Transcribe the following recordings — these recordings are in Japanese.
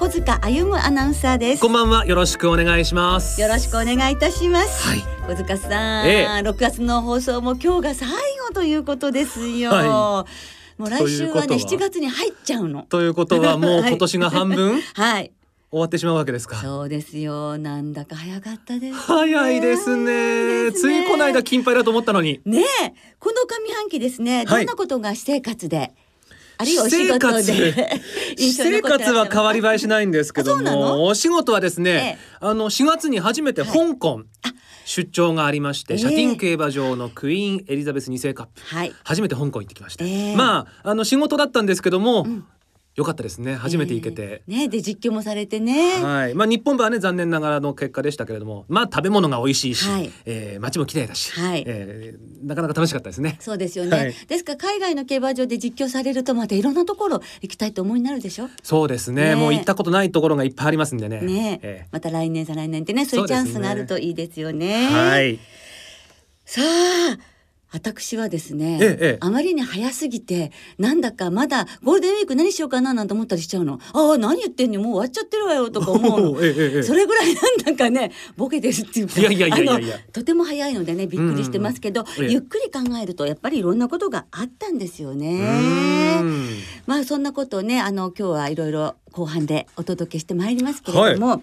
小塚歩アナウンサーです。こんばんは。よろしくお願いします。よろしくお願いいたします、はい。小塚さん、ええ。6月の放送も今日が最後ということですよ、はもう来週はねということは。7月に入っちゃうの。ということは もうはい今年が半分？はい。終わってしまうわけですか？そうですよ。なんだか早かったです、ね、早いですね。早いですね。ついこの間金杯だと思ったのに。ねえ。この上半期ですね、はい。どんなことが私生活であるいはお仕事活で。私生活は変わり映えしないんですけどもお仕事はですね、ええ。あの4月に初めて香港、出張がありまして、ええ。シャティン競馬場のクイーンエリザベス2世カップはい。初めて香港行ってきました、ええ。まああの仕事だったんですけども、んよかったですね。初めて行けて、ええね。で実況もされてね、はい、まあ日本馬はね残念ながらの結果でしたけれども、まあ食べ物が美味しいし、はい。えー街も綺麗だし、はい。えーなかなか楽しかったですね。そうですよね、はい。ですから海外の競馬場で実況されるとまたいろんなところ行きたいと思いになるでしょ？そうですね。ね。もう行ったことないところがいっぱいありますんでね。ね。えまた来年再来年ってね。そういうチャンスがあるといいですよね。はい。さあ私はですね、ええええ。あまりに早すぎてなんだかまだゴールデンウィーク何しようかななんて思ったりしちゃうの。ああ何言ってんの？もう終わっちゃってるわよとか思う えそれぐらいなんだかねボケてるっていうかいやいやいやとても早いのでねびっくりしてますけど、ゆっくり考えるとやっぱりいろんなことがあったんですようね。まあそんなことをねあの今日はいろいろ後半でお届けしてまいりますけれども、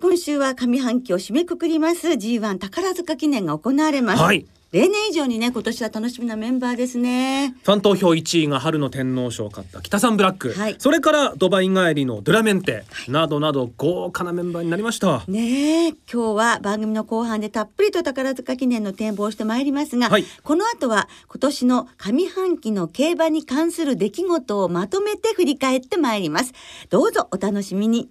今週は上半期を締めくくります G1 宝塚記念が行われます。はい。例年以上にね今年は楽しみなメンバーですね。ファン投票1位が春の天皇賞を勝った北さんブラック、はい。それからドバイ帰りのドゥラメンテ、などなど豪華なメンバーになりました。ねえ。今日は番組の後半でたっぷりと宝塚記念の展望をしてまいりますが、はい。この後は今年の上半期の競馬に関する出来事をまとめて振り返ってまいります。どうぞお楽しみに。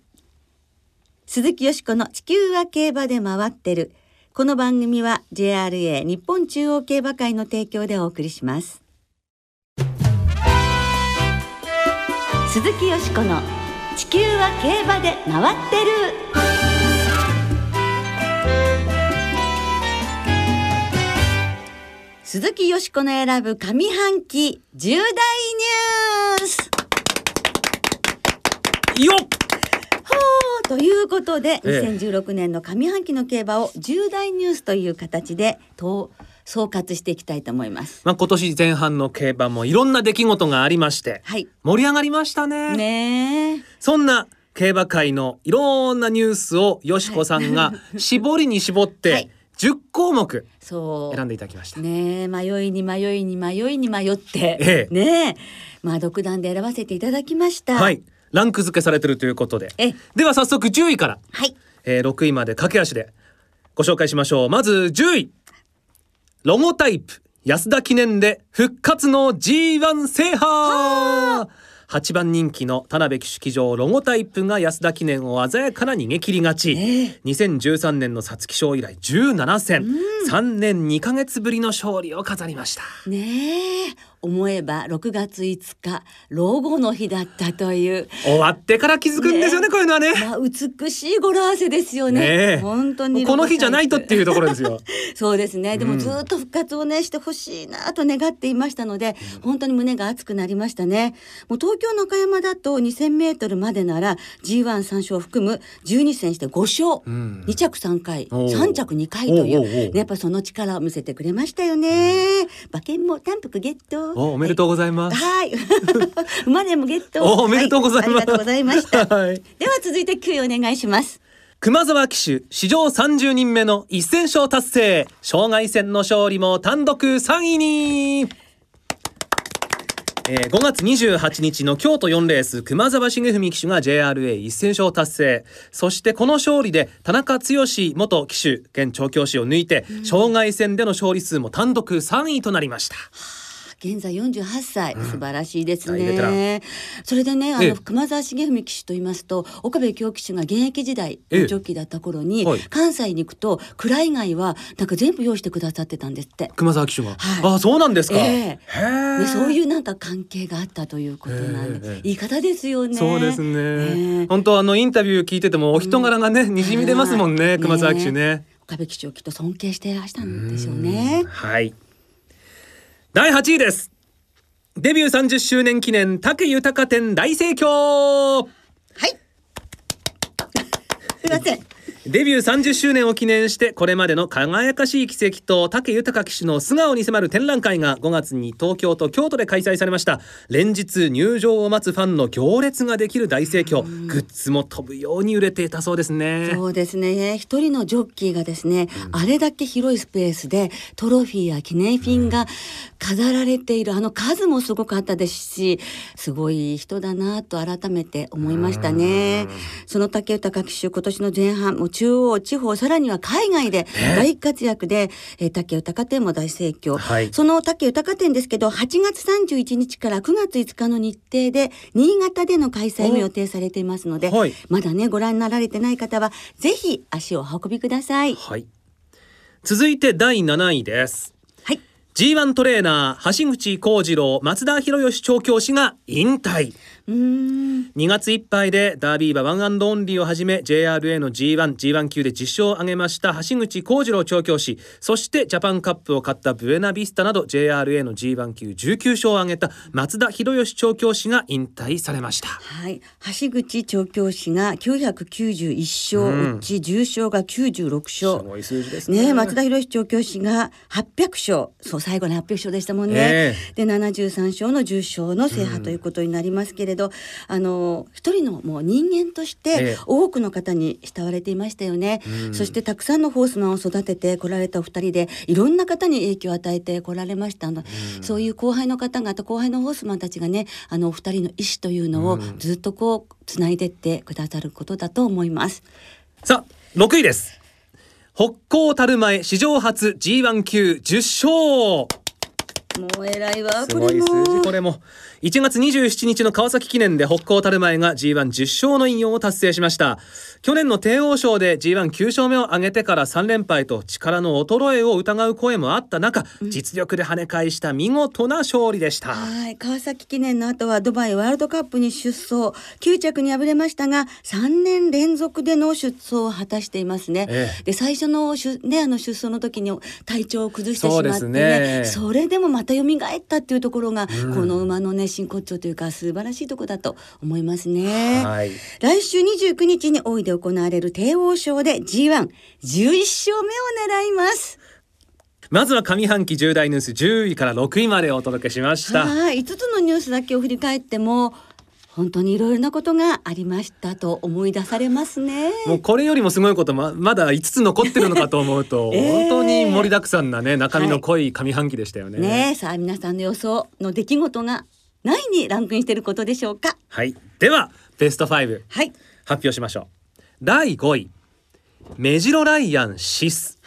鈴木よしこの地球は競馬で回ってるこの番組は JRA 日本中央競馬会の提供でお送りします。鈴木よしこの地球は競馬で回ってる。鈴木よしこの選ぶ上半期重大ニュース。よっ！ということで、ええ2016年の上半期の競馬を重大ニュースという形でと総括していきたいと思います。まあ今年前半の競馬もいろんな出来事がありましてはい。盛り上がりましたね。ねえ。そんな競馬界のいろんなニュースをよしこさんが 絞りに絞っはてい10項目そう。選んでいただきました。ねえ迷いに迷いに迷いに迷って、ええねえまあ独断で選ばせていただきました。はい。ランク付けされてるということで。えでは早速10位から、はい。えー6位まで駆け足でご紹介しましょう。まず10位。ロゴタイプ安田記念で復活の G1 制覇。8番人気の田辺騎手騎乗ロゴタイプが安田記念を鮮やかな逃げ切り勝ち、ええ。2013年の皐月賞以来17戦、3年2ヶ月ぶりの勝利を飾りました。ねえ思えば6月5日老後の日だったという。終わってから気づくんですよねね。こういうのはね。まあ美しい語呂合わせですよね。ねえ。本当にこの日じゃないとっていうところですよ。そうですね。でうん。もずっと復活をねしてほしいなと願っていましたので、本当に胸が熱くなりましたね。もう東京中山だと2000メートルまでなら G1 3勝を含む12戦して5勝、うん。2着3回、おう。3着2回という。ねやっぱその力を見せてくれましたよね。馬券も単服ゲット。おおめでとうございます、はい。馬でもゲット。おおめでとうございます。はありがとうございました。はい。では続いて9位お願いします。熊沢騎手史上30人目の1000勝達成。障害戦の勝利も単独3位に。えー5月28日の京都4レース熊沢重文騎手が JRA1000 勝達成。そしてこの勝利で田中剛元騎手現調教師を抜いて、障害戦での勝利数も単独3位となりました現在48歳、素晴らしいですね。それでね、あええ。の熊沢重文騎手と言いますと、岡部京騎手が現役時代ええ。ジョッキーだった頃に、はい。関西に行くと蔵以外はなんか全部用意してくださってたんですって。熊沢騎手が、はい。あそうなんですか、ええ。へえ。でそういうなんか関係があったということなんで、ええいい方ですよね。そうですね、ええ。本当あのインタビュー聞いててもお人柄がね、にじみ出ますもんね、はい熊沢騎手ね。岡部騎手をきっと尊敬していらしたんでしょうね。はい第8位ですデビュー30周年記念竹豊店大盛況はい。すいません。デビュー30周年を記念してこれまでの輝かしい奇跡と武豊騎手の素顔に迫る展覧会が5月に東京と京都で開催されました。連日入場を待つファンの行列ができる大盛況。グッズも飛ぶように売れていたそうですね。そうですね。一人のジョッキーがですね、あれだけ広いスペースでトロフィーや記念品が飾られている。あの数もすごかったですしすごい人だなと改めて思いましたね。その竹豊騎手今年の前半中央地方さらには海外で大活躍で、えー竹豊展も大盛況、はい。その竹豊展ですけど8月31日から9月5日の日程で新潟での開催も予定されていますので、はい。まだねご覧になられてない方はぜひ足をお運びください。はい。続いて第7位です。はい。G1 トレーナー橋口弘次郎松田博資調教師が引退。2月いっぱいでダービー馬ワンアンドオンリーをはじめ JRA の G1、G1 級で10勝を挙げました橋口弘次郎調教師。そしてジャパンカップを勝ったブエナビスタなど JRA の G1 級19勝を挙げた松田博資調教師が引退されました。はい。橋口調教師が991勝、うん。うち重賞が96す勝。ごい数字ですね。ね松田博調教師が800勝。そう最後の800勝でしたもんね。えで73勝の重賞の制覇ということになりますけれど、あの一人のもう人間としええ。て多くの方に慕われていましたよね、うん。そしてたくさんのホースマンを育ててこられたお二人でいろんな方に影響を与えてこられましたあの、そういう後輩の方々後輩のホースマンたちがねあのお二人の意思というのをずっとこうつないでってくださることだと思います。さあ6位です。北高樽前史上初 G1 級10勝もう偉いわすごいこれも。数字これも1月27日の川崎記念で北高樽前が G110 勝の引用を達成しました。去年の帝王賞で G19 勝目を挙げてから3連敗と力の衰えを疑う声もあった中、実力で跳ね返した見事な勝利でした。はい。川崎記念の後はドバイワールドカップに出走。9着に敗れましたが3年連続での出走を果たしていますね。ええ。で最初の出,、ね、あの出走の時に体調を崩してしまってね。ね。それでもまた蘇ったっていうところが、この馬のね真骨頂というか素晴らしいところだと思いますね。はい来週29日に大井で行われる帝王賞で G111 勝目を狙います。まずは上半期重大ニュース10位から6位までお届けしましたはい、5つのニュースだけを振り返っても本当にいろいろなことがありましたと思い出されますね。もうこれよりもすごいことままだ5つ残ってるのかと思うと、ええ本当に盛りだくさんなね中身の濃い上半期でしたよね。ねえさあ皆さんの予想の出来事が何位にランクインしていることでしょうか？はい、ではベスト5はい、発表しましょう。第5位。メジロライアンシス。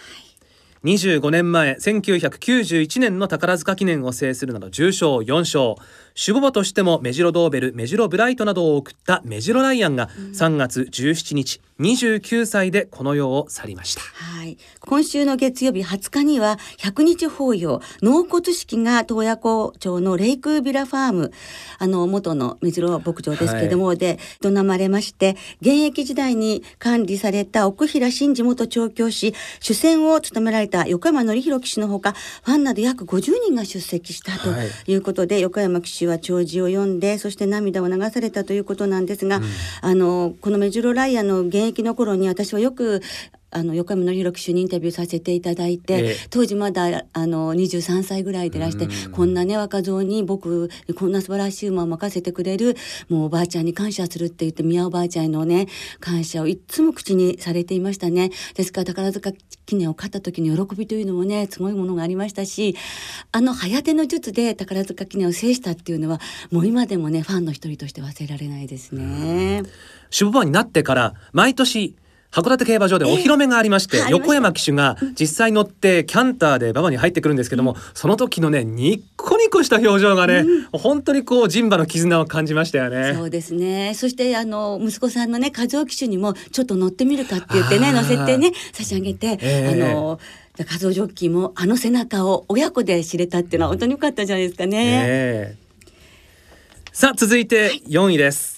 25年前1991年の宝塚記念を制するなど重賞4勝守護馬としてもメジロドーベルメジロブライトなどを送ったメジロライアンが3月17日29歳でこの世を去りました。はい、今週の月曜日20日には100日法要納骨式が洞爺湖町のレイクビラファームあの元のメジロ牧場ですけども、で営まれまして現役時代に管理された奥平真二元調教師主戦を務められた横山典弘騎手のほかファンなど約50人が出席したとはい。いうことで、横山騎手は弔辞を読んでそして涙を流されたということなんですが、あのこのメジロライアンの現役の頃に私はよくあの横山典弘騎手にインタビューさせていただいて、ええ。当時まだあの23歳ぐらいでいらして、こんなね若造に僕こんな素晴らしい馬を任せてくれるもうおばあちゃんに感謝するって言って宮おばあちゃんへのね感謝をいつも口にされていましたね。ですから宝塚記念を勝った時の喜びというのもねすごいものがありましたしあの早手の術で宝塚記念を制したっていうのはもう今でもねファンの一人として忘れられないですね。守護馬になってから毎年函館競馬場でお披露目がありまして、ええ横山騎手が実際乗ってキャンターで馬場に入ってくるんですけども、その時のねニッコニコした表情がね、本当にこう人馬の絆を感じましたよね。そうですね。そしてあの息子さんのね和夫騎手にもちょっと乗ってみるかって言ってね乗せてね差し上げて、ええ。あの和夫ジョッキーもあの背中を親子で知れたっていうのは本当に良かったんじゃないですかね。ええ。さあ続いて4位です、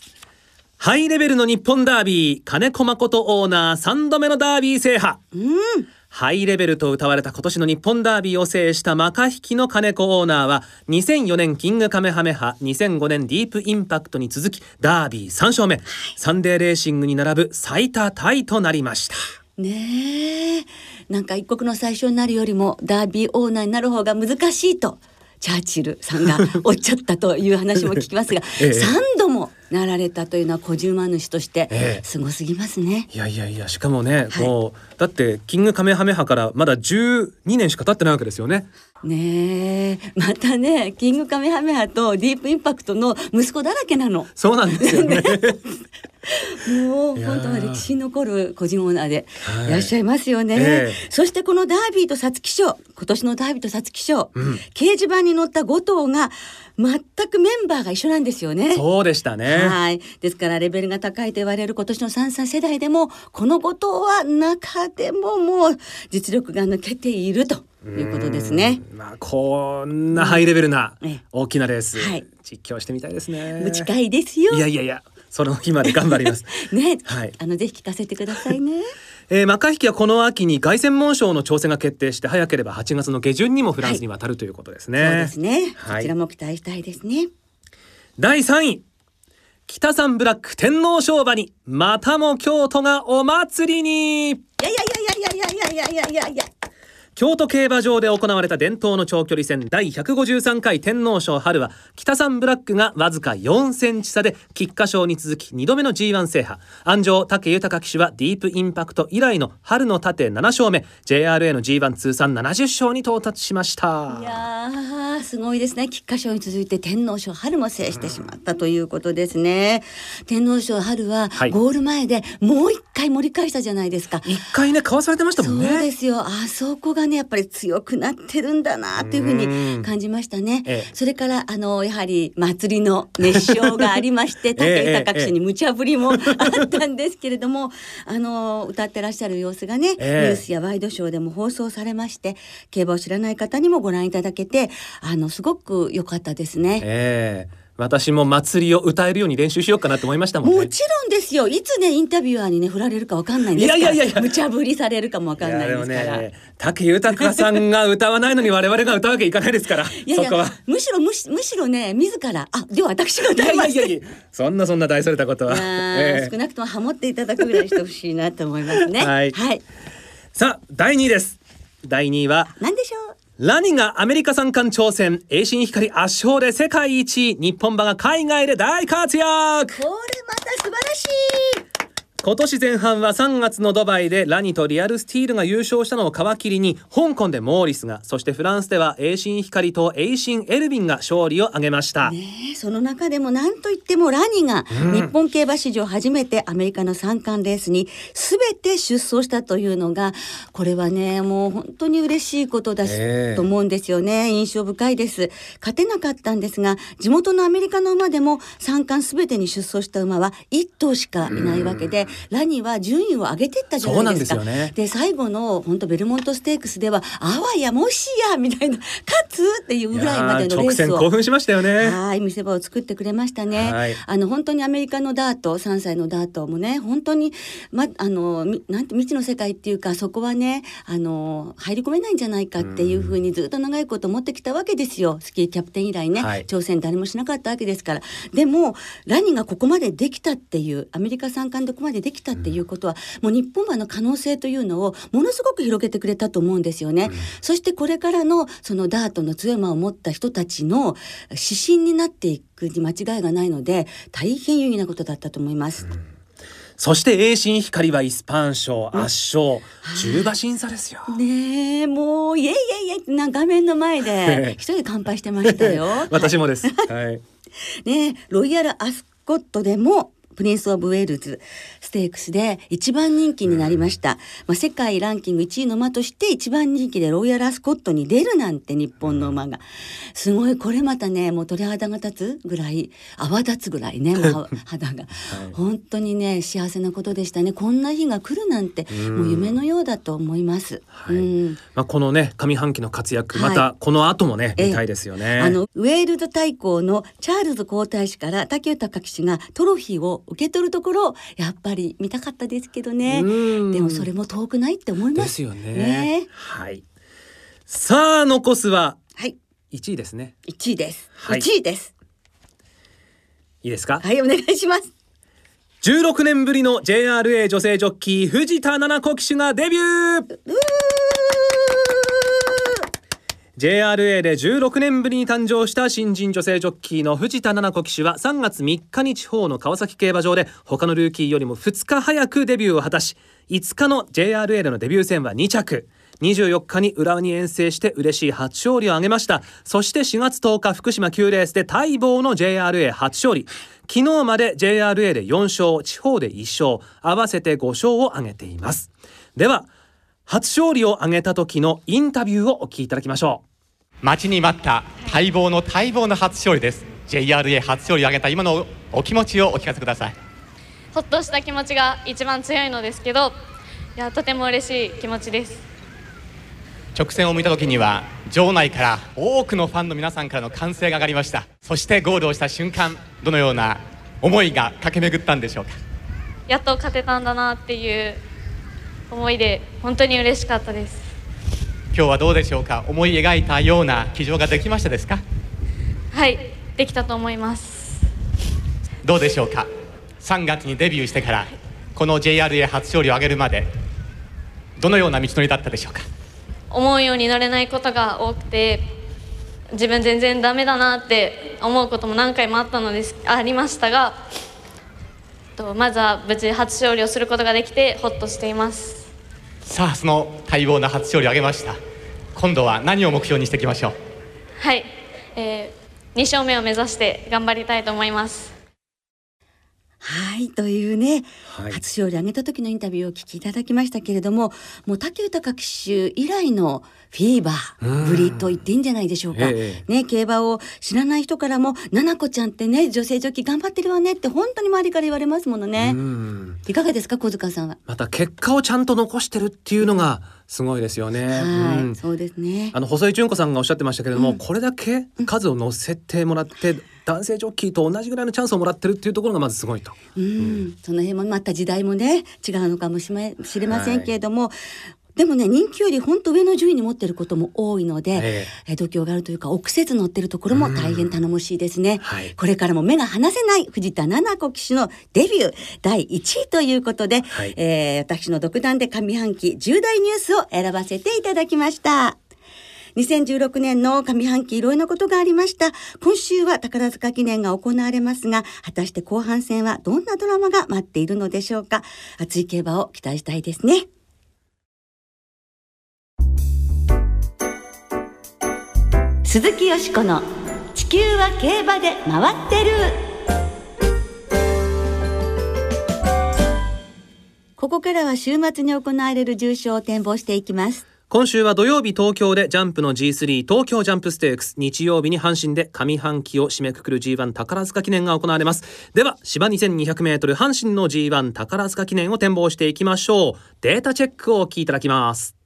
ハイレベルの日本ダービー金子誠オーナー3度目のダービー制覇。うん。ハイレベルと歌われた今年の日本ダービーを制したマカ引きの金子オーナーは2004年キングカメハメハ2005年ディープインパクトに続きダービー3勝目、サンデーレーシングに並ぶ最多タイとなりました。ねえ。なんか一国の最初になるよりもダービーオーナーになる方が難しいとチャーチルさんが おっしゃったという話も聞きますが、ええ。三度もなられたというのは小島主としてええ。すごすぎますね。いやいやいやしかもね、はい。もうだってキングカメハメハからまだ12年しか経ってないわけですよねねえまたねキングカメハメハとディープインパクトの息子だらけなの。そうなんですよねもう本当は歴史に残る個人オーナーではいいらっしゃいますよね。ええそしてこのダービーと皐月賞今年のダービーと皐月賞、うん掲示板に載った5頭が全くメンバーが一緒なんですよね。そうでしたねはい。ですからレベルが高いと言われる今年の3歳世代でもこの5頭は中でももう実力が抜けているということですね。うんまあこんなハイレベルなええ大きなレース、はい実況してみたいですね近いですよ。いやいやいやその日まで頑張ります ね、はいあのぜひ聞かせてくださいね。えー、マカ引きはこの秋に凱旋門賞の挑戦が決定して早ければ8月の下旬にもフランスに渡るということですね、そうですね。はいこちらも期待したいですね。第3位北三ブラック天皇賞馬にまたも京都がお祭りにいやいやいやいやいやいやいやいやいやいや。京都競馬場で行われた伝統の長距離戦第153回天皇賞春は北三ブラックがわずか4センチ差で菊花賞に続き2度目の G1 制覇。安城武豊騎手はディープインパクト以来の春の盾7勝目。JRA の G1 通算70勝に到達しました。いやーすごいですね。菊花賞に続いて天皇賞春も制してしまったということですね。天皇賞春ははい。ゴール前でもう一回盛り返したじゃないですか、一回ねかわされてましたもんね。そうですよ。あそこがねやっぱり強くなってるんだなっていうふううん。に感じましたね。ええ。それからあのやはり祭りの熱唱がありまして 武豊騎手に無茶ぶりも あったんですけれどもあの歌ってらっしゃる様子がね、ええ。ニュースやワイドショーでも放送されまして競馬を知らない方にもご覧いただけてあのすごく良かったですね。ええ私も祭りを歌えるように練習しようかなと思いましたもんねもちろんですよいつねインタビュアーにね振られるかわかんないんですからいやいやいや無茶ぶりされるかもわかんないですから。ね武豊さんが歌わないのに我々が歌うわけいかないですからいやいやそこはむしろむしむしろね自らあでは私が歌いますいやいやいやそんなそんな大それたことは、ええ少なくともハモっていただくぐらいしてほしいなと思いますね。はいはい。さあ第2位です第2位はなんでしょう。ラニがアメリカ三冠挑戦栄心光圧勝で世界一位日本馬が海外で大活躍これまた素晴らしい。今年前半は3月のドバイでラニとリアルスティールが優勝したのを皮切りに香港でモーリスがそしてフランスでは栄心光と栄心エルビンが勝利を挙げました、ねえその中でも何といってもラニが日本競馬史上初めてアメリカの三冠レースに全て出走したというのがこれはねもう本当に嬉しいことだし、ええ。と思うんですよね。印象深いです。勝てなかったんですが地元のアメリカの馬でも三冠全てに出走した馬は1頭しかいないわけでラニは順位を上げていったじゃないですかですよねで最後の本当ベルモントステークスではあわやもしやみたいな勝つっていうぐらいまでのレー直スを線興奮しましたよねはい、見せ場を作ってくれましたね。はいあの本当にアメリカのダート、3歳のダートもね、本当にまあのみなんて未知の世界っていうか、そこはね、あの入り込めないんじゃないかっていうふうにずっと長いこと思ってきたわけですよ。スキーキャプテン以来ね、はい挑戦誰もしなかったわけですから。でもラニがここまでできたっていう、アメリカ三冠でここまでできたっていうことは、もう日本馬の可能性というのをものすごく広げてくれたと思うんですよね。そしてこれからのそのダートの強い馬を持った人たちの指針になっていくに間違いがないので大変有意義なことだったと思います。そして栄心光はイスパン賞圧勝10馬審査ですよ。ねえもうイエイイエイイエイってな画面の前で 一人で乾杯してましたよ。私もです。はい。ねえロイヤルアスコットでもプリンス・オブ・ウェールズステークスで一番人気になりました、まあ、世界ランキング1位の馬として一番人気でロイヤル・アスコットに出るなんて日本の馬が。すごい。これまたねもう鳥肌が立つぐらい泡立つぐらいね もう肌が、本当にね幸せなことでしたね。こんな日が来るなんてもう夢のようだと思います。はい。うん。まあ、このね上半期の活躍、はい。またこの後もね、ええ。見たいですよね。あのウェールズ大公のチャールズ皇太子から竹豊騎手がトロフィーを受け取るところをやっぱり見たかったですけどね。うん。でもそれも遠くないって思います。よね。ね。はい。さあ残すははい。1位ですね。1位です、はい。1位です。いいですか、はいお願いします。16年ぶりの JRA 女性ジョッキー藤田七子騎手がデビュー JRA で16年ぶりに誕生した新人女性ジョッキーの藤田七子騎手は3月3日に地方の川崎競馬場で他のルーキーよりも2日早くデビューを果たし5日の JRA でのデビュー戦は2着。24日に浦和に遠征して嬉しい初勝利を挙げました。そして4月10日福島9レースで待望の JRA 初勝利。昨日まで JRA で4勝地方で1勝合わせて5勝を挙げています。では初勝利を挙げた時のインタビューをお聞きいただきましょう。待ちに待った待望の待望の初勝利です。JRA 初勝利を挙げた今のお気持ちをお聞かせください。ほっとした気持ちが一番強いのですけどいやとても嬉しい気持ちです。直線を見た時には場内から多くのファンの皆さんからの歓声が上がりました。そしてゴールをした瞬間どのような思いが駆け巡ったんでしょうか？やっと勝てたんだなっていう思いで本当に嬉しかったです。今日はどうでしょうか？思い描いたような騎乗ができましたですか？はいできたと思います。どうでしょうか？3月にデビューしてからこの JRA 初勝利を挙げるまでどのような道のりだったでしょうか？思うようになれないことが多くて自分全然ダメだなって思うことも何回もあったのですありましたがとまずは無事初勝利をすることができてほっとしていますさあその待望な初勝利を挙げました。今度は何を目標にしていきましょう？はい、えー、2勝目を目指して頑張りたいと思います。はいというね、はい初勝利挙げた時のインタビューをお聞きいただきましたけれどももう竹豊騎手以来のフィーバーぶりと言っていいんじゃないでしょうか。えね競馬を知らない人からも「ななこちゃんってね女性ジョッキー頑張ってるわね」って本当に周りから言われますものね。うんいかがですか小塚さんは？また結果をちゃんと残してるっていうのがすごいですよね。はい、うんそうですね。あの細井純子さんがおっしゃってましたけれども、これだけ数を乗せてもらって、男性ジョッキーと同じぐらいのチャンスをもらってるっていうところがまずすごいと。うん、その辺もまた時代もね違うのかもしれませんけれども、でもね人気より本当上の順位に持ってることも多いので、ええ。度胸があるというか臆せず乗ってるところも大変頼もしいですね、はい。これからも目が離せない藤田七子騎手のデビュー第1位ということで、はい。えー私の独断で上半期重大ニュースを選ばせていただきました。2016年の上半期いろいろなことがありました。今週は宝塚記念が行われますが、果たして後半戦はどんなドラマが待っているのでしょうか。熱い競馬を期待したいですね。鈴木よしこの地球は競馬で回ってる。ここからは週末に行われる重賞を展望していきます。今週は土曜日東京でジャンプの G3 東京ジャンプステークス。日曜日に阪神で上半期を締めくくる G1 宝塚記念が行われます。では芝 2200m 阪神の G1 宝塚記念を展望していきましょう。データチェックをお聞きいただきます。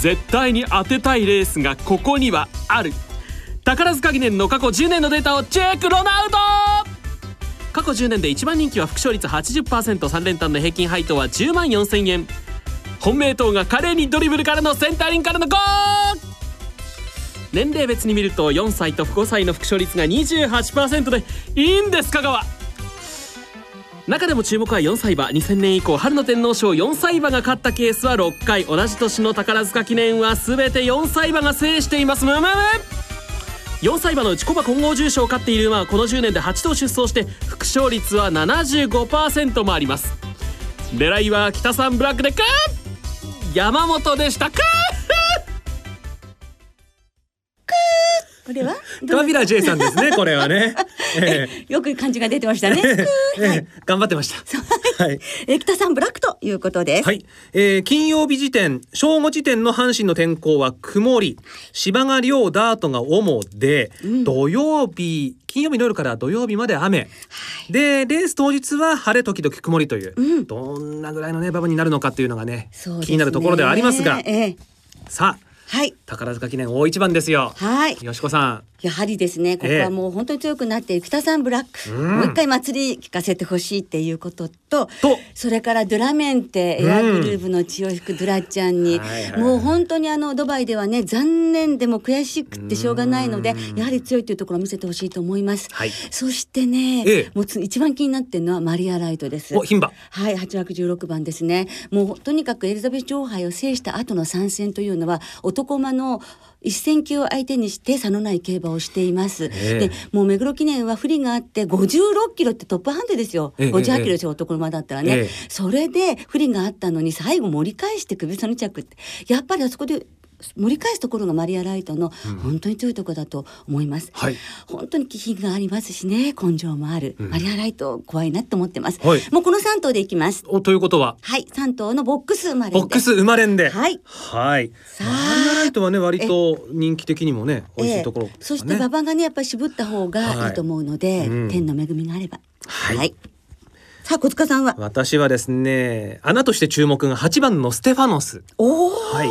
絶対に当てたいレースがここにはある。宝塚記念の過去10年のデータをチェックロナウド過去10年で一番人気は副勝率 80%3 連単の平均配当は10万4000円。本命党が華麗にドリブルからのセンタリングからのゴー年齢別に見ると4歳と5歳の副勝率が28%でいいんです香川中でも注目は4歳馬。2000年以降春の天皇賞4歳馬が勝ったケースは6回。同じ年の宝塚記念は全て4歳馬が制しています。むむむ4歳馬のうちコバ混合重賞を勝っている馬はこの10年で8頭出走して副勝率は75%もあります。狙いは北さんブラックでか山本でした。かこれは？カビラ J さんですねこれはね、えよく漢字が出てましたね。ええ。え頑張ってました。はい。え北さんブラックということです、はい、えー金曜日時点正午時点の阪神の天候は曇り。芝が両ダートが主で、土曜日金曜日の夜から土曜日まで雨、でレース当日は晴れ時々曇りという、うん。どんなぐらいのね馬場になるのかっていうのがねね。気になるところではありますが。ええ。さあはい。宝塚記念大一番ですよ。はい。よしこさやはりですねここはもう本当に強くなっている北さんブラック、うん。もう一回祭り聞かせてほしいっていうこととそれからドゥラメンテエアグルーヴの血を引くドゥラッちゃんに、はいはいもう本当にあのドバイではね残念でも悔しくってしょうがないのでやはり強いというところを見せてほしいと思います、はい。そしてね、ええ。もうつ一番気になってるのはマリア・ライトです。はい、8枠16番ですね。もうとにかくエリザベス女王杯を制した後の参戦というのは男馬の一戦級を相手にして差のない競馬をしています。ええで、もう目黒記念は不利があって56キロってトップハンデですよ。ええ58キロですよ、男馬だったらね。ええそれで不利があったのに最後盛り返して首差2着って、やっぱりあそこで盛り返すところがマリア・ライトの本当に強いところだと思います。はい。本当に気品がありますしね、根性もある。マリア・ライト怖いなって思ってます。はい。もうこの3頭でいきます。おということは？はい、三頭のボックス生まれで。ボックス生まれんで。はい。はい。マリアライトはね割と人気的にもね美味しいところええですかね、そして馬場がねやっぱり絞った方がい。いと思うので、はいうん。天の恵みがあれば。はい。さあ小塚さんは？私はですね穴として注目が8番のステファノス。おお。はい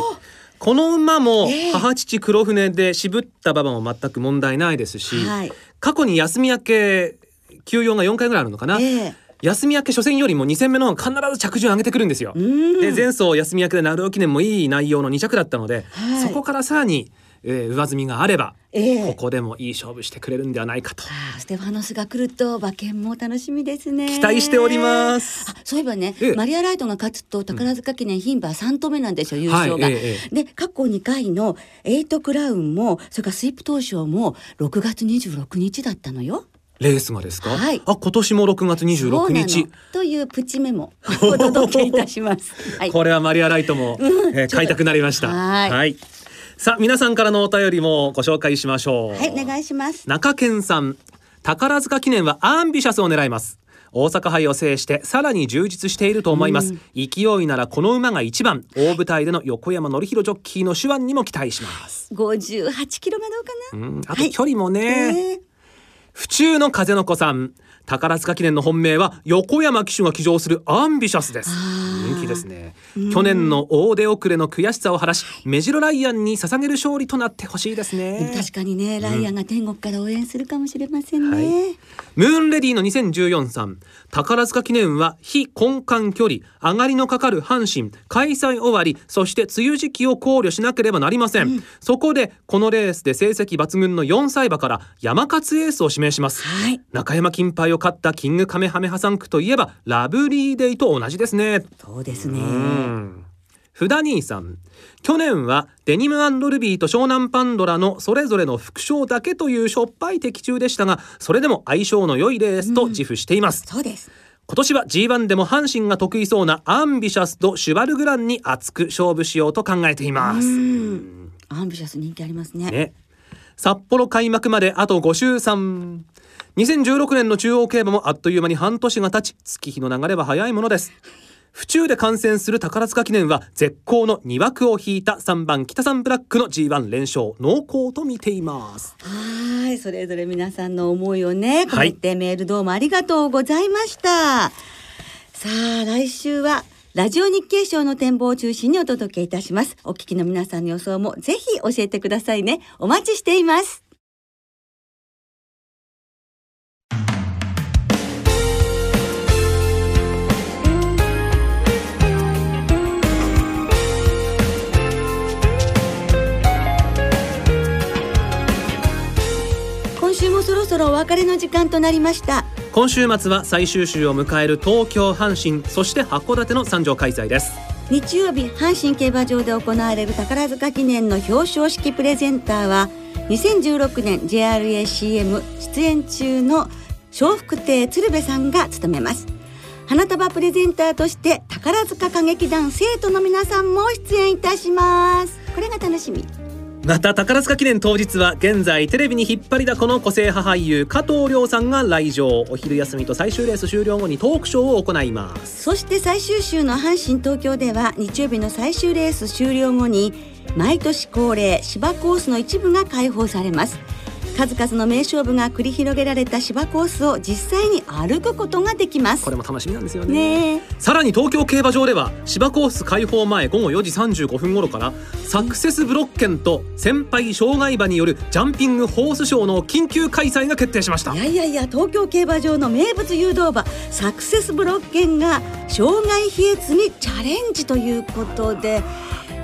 この馬もええ。母父黒船で渋った馬場も全く問題ないですし、はい。過去に休み明け休養が4回ぐらいあるのかな、ええ。休み明け初戦よりも2戦目の方が必ず着順上げてくるんですよ。うん。で前走休み明けで鳴尾記念もいい内容の2着だったので、はい。そこからさらに、えー上積みがあれば、ええ。ここでもいい勝負してくれるんではないかと。ステファノスが来ると馬券も楽しみですね。期待しております。あそういえばね、ええ。マリア・ライトが勝つと宝塚記念牝馬3頭目なんですよ優勝が。はいええ。で過去2回のエイトクラウンもそれからスイープトウショウも6月26日だったのよ。レースがですか、はい。あ今年も6月そう26なの。日というプチメモお届けいたします。はい。これはマリアライトも、えー買いたくなりました。はいさあ皆さんからのお便りもご紹介しましょう。はいお願いします。中堅さん。宝塚記念はアンビシャスを狙います。大阪杯を制してさらに充実していると思います、勢いならこの馬が一番。大舞台での横山典弘ジョッキーの手腕にも期待します。58キロがどうかな？うんあと距離もね、ええ府中の風の子さん。宝塚記念の本命は横山騎手が騎乗するアンビシャスです人気ですね。去年の大出遅れの悔しさを晴らし目白ライアンに捧げる勝利となってほしいですね。確かにね、ライアンが天国から応援するかもしれませんね。ムーンレディの2014さん。宝塚記念は非根幹距離上がりのかかる阪神開催終わりそして梅雨時期を考慮しなければなりません、そこでこのレースで成績抜群の4歳馬から山勝エースを指名します、はい。中山金杯を勝ったキングカメハメハ3区といえばラブリーデイと同じですねそうですね。うんフダ兄さん去年はデニムルビーと湘南パンドラのそれぞれの副賞だけというしょっぱい的中でしたがそれでも相性の良いレースと自負しています、そうです。今年は G1 でも阪神が得意そうなアンビシャスとシュバルグランに熱く勝負しようと考えています、うん。アンビシャス人気ありますね。ね、札幌開幕まであと5週3 2016年の中央競馬もあっという間に半年が経ち月日の流れは早いものです府中で観戦する宝塚記念は絶好の2枠を引いた3番北三ブラックの G1 連勝濃厚と見ていますはい、それぞれ皆さんの思いをね、込はいめてメールどうもありがとうございました。さあ、来週はラジオ日経賞の展望を中心にお届けいたします。お聞きの皆さんの予想もぜひ教えてくださいね。お待ちしています。別れの時間となりました。今週末は最終週を迎える東京阪神そして函館の三条開催です。日曜日阪神競馬場で行われる宝塚記念の表彰式プレゼンターは2016年 JRACM 出演中の笑福亭鶴瓶さんが務めます。花束プレゼンターとして宝塚歌劇団生徒の皆さんも出演いたします。これが楽しみまた宝塚記念当日は現在テレビに引っ張りだこの個性派俳優加藤亮さんが来場お昼休みと最終レース終了後にトークショーを行います。そして最終週の阪神東京では日曜日の最終レース終了後に毎年恒例芝コースの一部が開放されます。数々の名勝負が繰り広げられた芝コースを実際に歩くことができます。これも楽しみなんですよね。さらに東京競馬場では芝コース開放前午後4時35分頃からサクセスブロッケンと先輩障害馬によるジャンピングホースショーの緊急開催が決定しました。いやいやいや東京競馬場の名物誘導馬サクセスブロッケンが障害飛越にチャレンジということで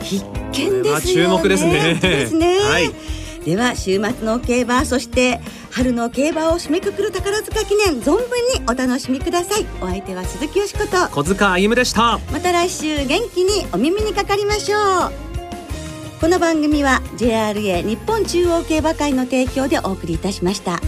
必見ですよね。注目ですね。ですね。はいでは週末の競馬そして春の競馬を締めくくる宝塚記念存分にお楽しみください。お相手は鈴木よしこと。小塚歩夢でした。また来週元気にお耳にかかりましょう。この番組は JRA 日本中央競馬会の提供でお送りいたしました。